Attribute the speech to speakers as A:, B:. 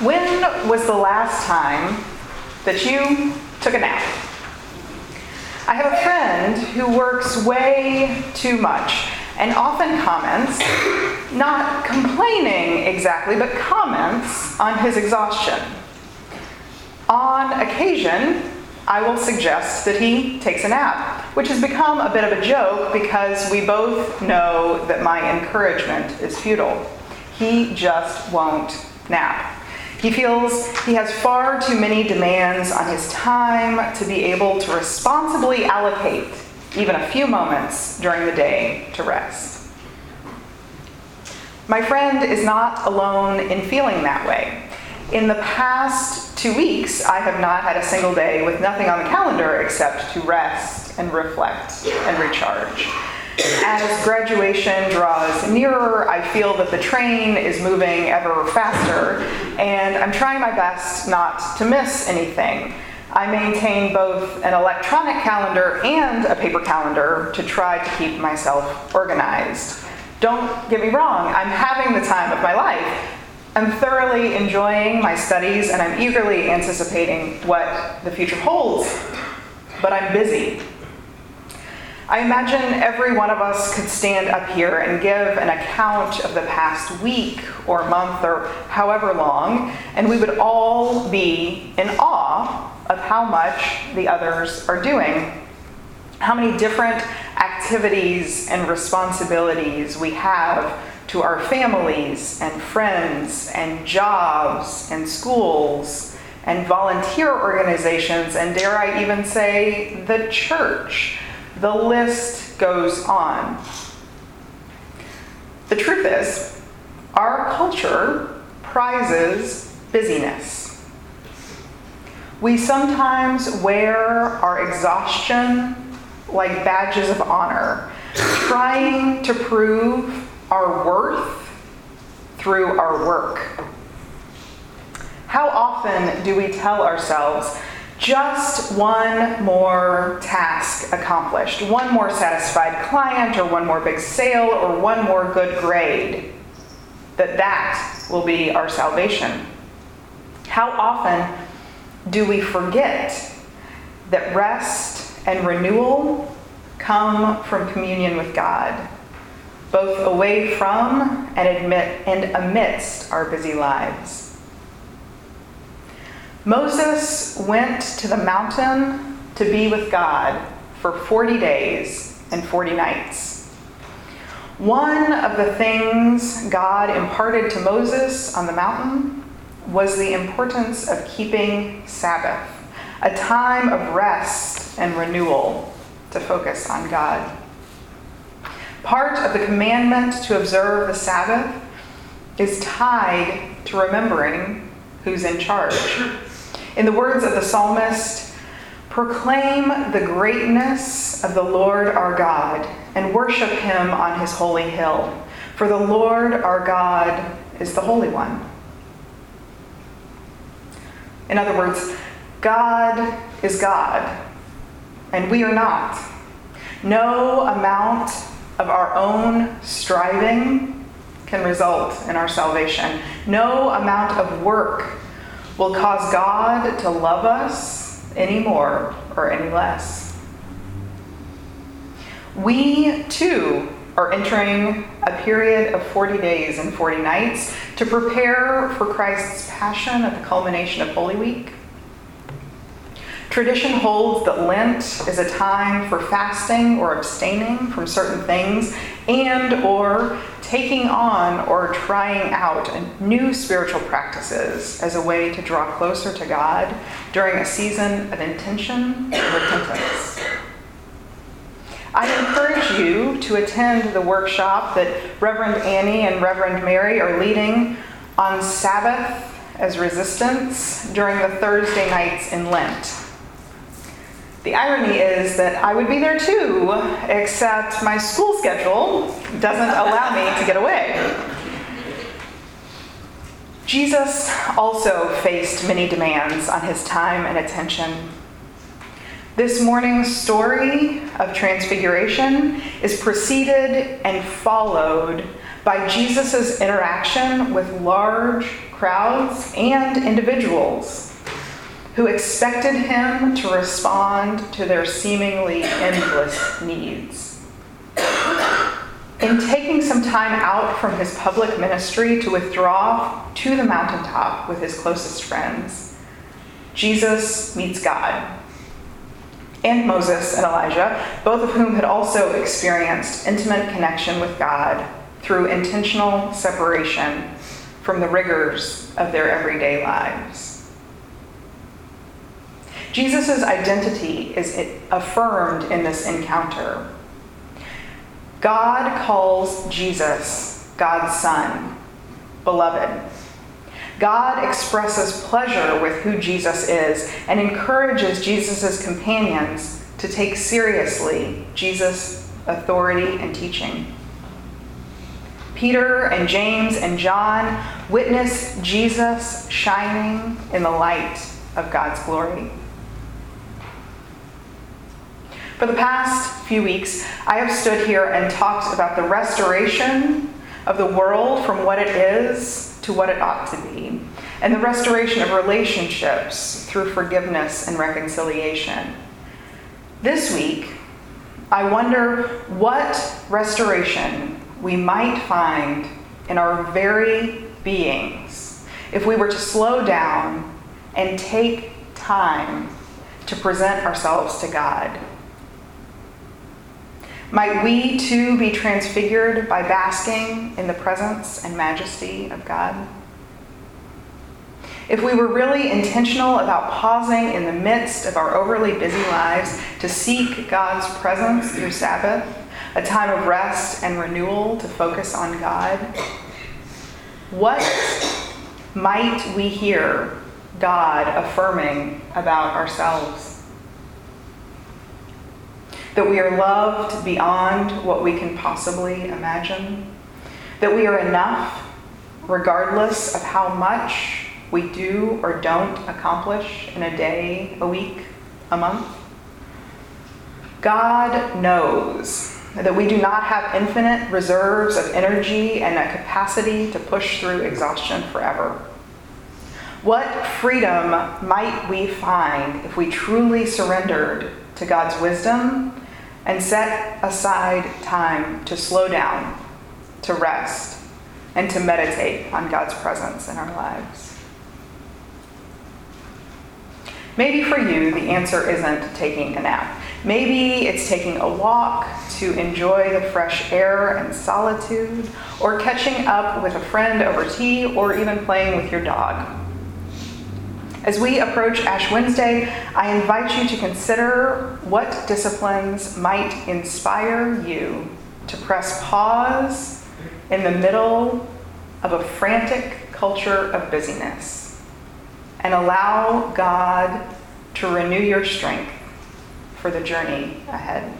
A: When was the last time that you took a nap? I have a friend who works way too much and often comments, not complaining exactly, but comments on his exhaustion. On occasion, I will suggest that he takes a nap, which has become a bit of a joke because we both know that my encouragement is futile. He just won't nap. He feels he has far too many demands on his time to be able to responsibly allocate even a few moments during the day to rest. My friend is not alone in feeling that way. In the past two weeks, I have not had a single day with nothing on the calendar except to rest and reflect and recharge. As graduation draws nearer, I feel that the train is moving ever faster, and I'm trying my best not to miss anything. I maintain both an electronic calendar and a paper calendar to try to keep myself organized. Don't get me wrong, I'm having the time of my life. I'm thoroughly enjoying my studies and I'm eagerly anticipating what the future holds, but I'm busy. I imagine every one of us could stand up here and give an account of the past week or month or however long, and we would all be in awe of how much the others are doing. How many different activities and responsibilities we have to our families and friends and jobs and schools and volunteer organizations, and dare I even say, the church. The list goes on. The truth is, our culture prizes busyness. We sometimes wear our exhaustion like badges of honor, trying to prove our worth through our work. How often do we tell ourselves, just one more task accomplished, one more satisfied client, or one more big sale, or one more good grade, that that will be our salvation? How often do we forget that rest and renewal come from communion with God, both away from and admit and amidst our busy lives? Moses went to the mountain to be with God for 40 days and 40 nights. One of the things God imparted to Moses on the mountain was the importance of keeping Sabbath, a time of rest and renewal to focus on God. Part of the commandment to observe the Sabbath is tied to remembering who's in charge. In the words of the psalmist, proclaim the greatness of the Lord our God and worship him on his holy hill. For the Lord our God is the Holy One. In other words, God is God, and we are not. No amount of our own striving can result in our salvation. No amount of work will cause God to love us any more or any less. We too are entering a period of 40 days and 40 nights to prepare for Christ's passion at the culmination of Holy Week. Tradition holds that Lent is a time for fasting or abstaining from certain things and or taking on or trying out new spiritual practices as a way to draw closer to God during a season of intention and repentance. I encourage you to attend the workshop that Reverend Annie and Reverend Mary are leading on Sabbath as resistance during the Thursday nights in Lent. The irony is that I would be there too, except my school schedule doesn't allow me to get away. Jesus also faced many demands on his time and attention. This morning's story of transfiguration is preceded and followed by Jesus' interaction with large crowds and individuals who expected him to respond to their seemingly endless needs. In taking some time out from his public ministry to withdraw to the mountaintop with his closest friends, Jesus meets God. And Moses and Elijah, both of whom had also experienced intimate connection with God through intentional separation from the rigors of their everyday lives. Jesus' identity is affirmed in this encounter. God calls Jesus God's Son, beloved. God expresses pleasure with who Jesus is and encourages Jesus' companions to take seriously Jesus' authority and teaching. Peter and James and John witness Jesus shining in the light of God's glory. For the past few weeks, I have stood here and talked about the restoration of the world from what it is to what it ought to be, and the restoration of relationships through forgiveness and reconciliation. This week, I wonder what restoration we might find in our very beings if we were to slow down and take time to present ourselves to God. Might we too be transfigured by basking in the presence and majesty of God? If we were really intentional about pausing in the midst of our overly busy lives to seek God's presence through Sabbath, a time of rest and renewal to focus on God, what might we hear God affirming about ourselves? That we are loved beyond what we can possibly imagine. That we are enough regardless of how much we do or don't accomplish in a day, a week, a month. God knows that we do not have infinite reserves of energy and a capacity to push through exhaustion forever. What freedom might we find if we truly surrendered to God's wisdom and set aside time to slow down, to rest, and to meditate on God's presence in our lives? Maybe for you, the answer isn't taking a nap. Maybe it's taking a walk to enjoy the fresh air and solitude, or catching up with a friend over tea, or even playing with your dog. As we approach Ash Wednesday, I invite you to consider what disciplines might inspire you to press pause in the middle of a frantic culture of busyness and allow God to renew your strength for the journey ahead.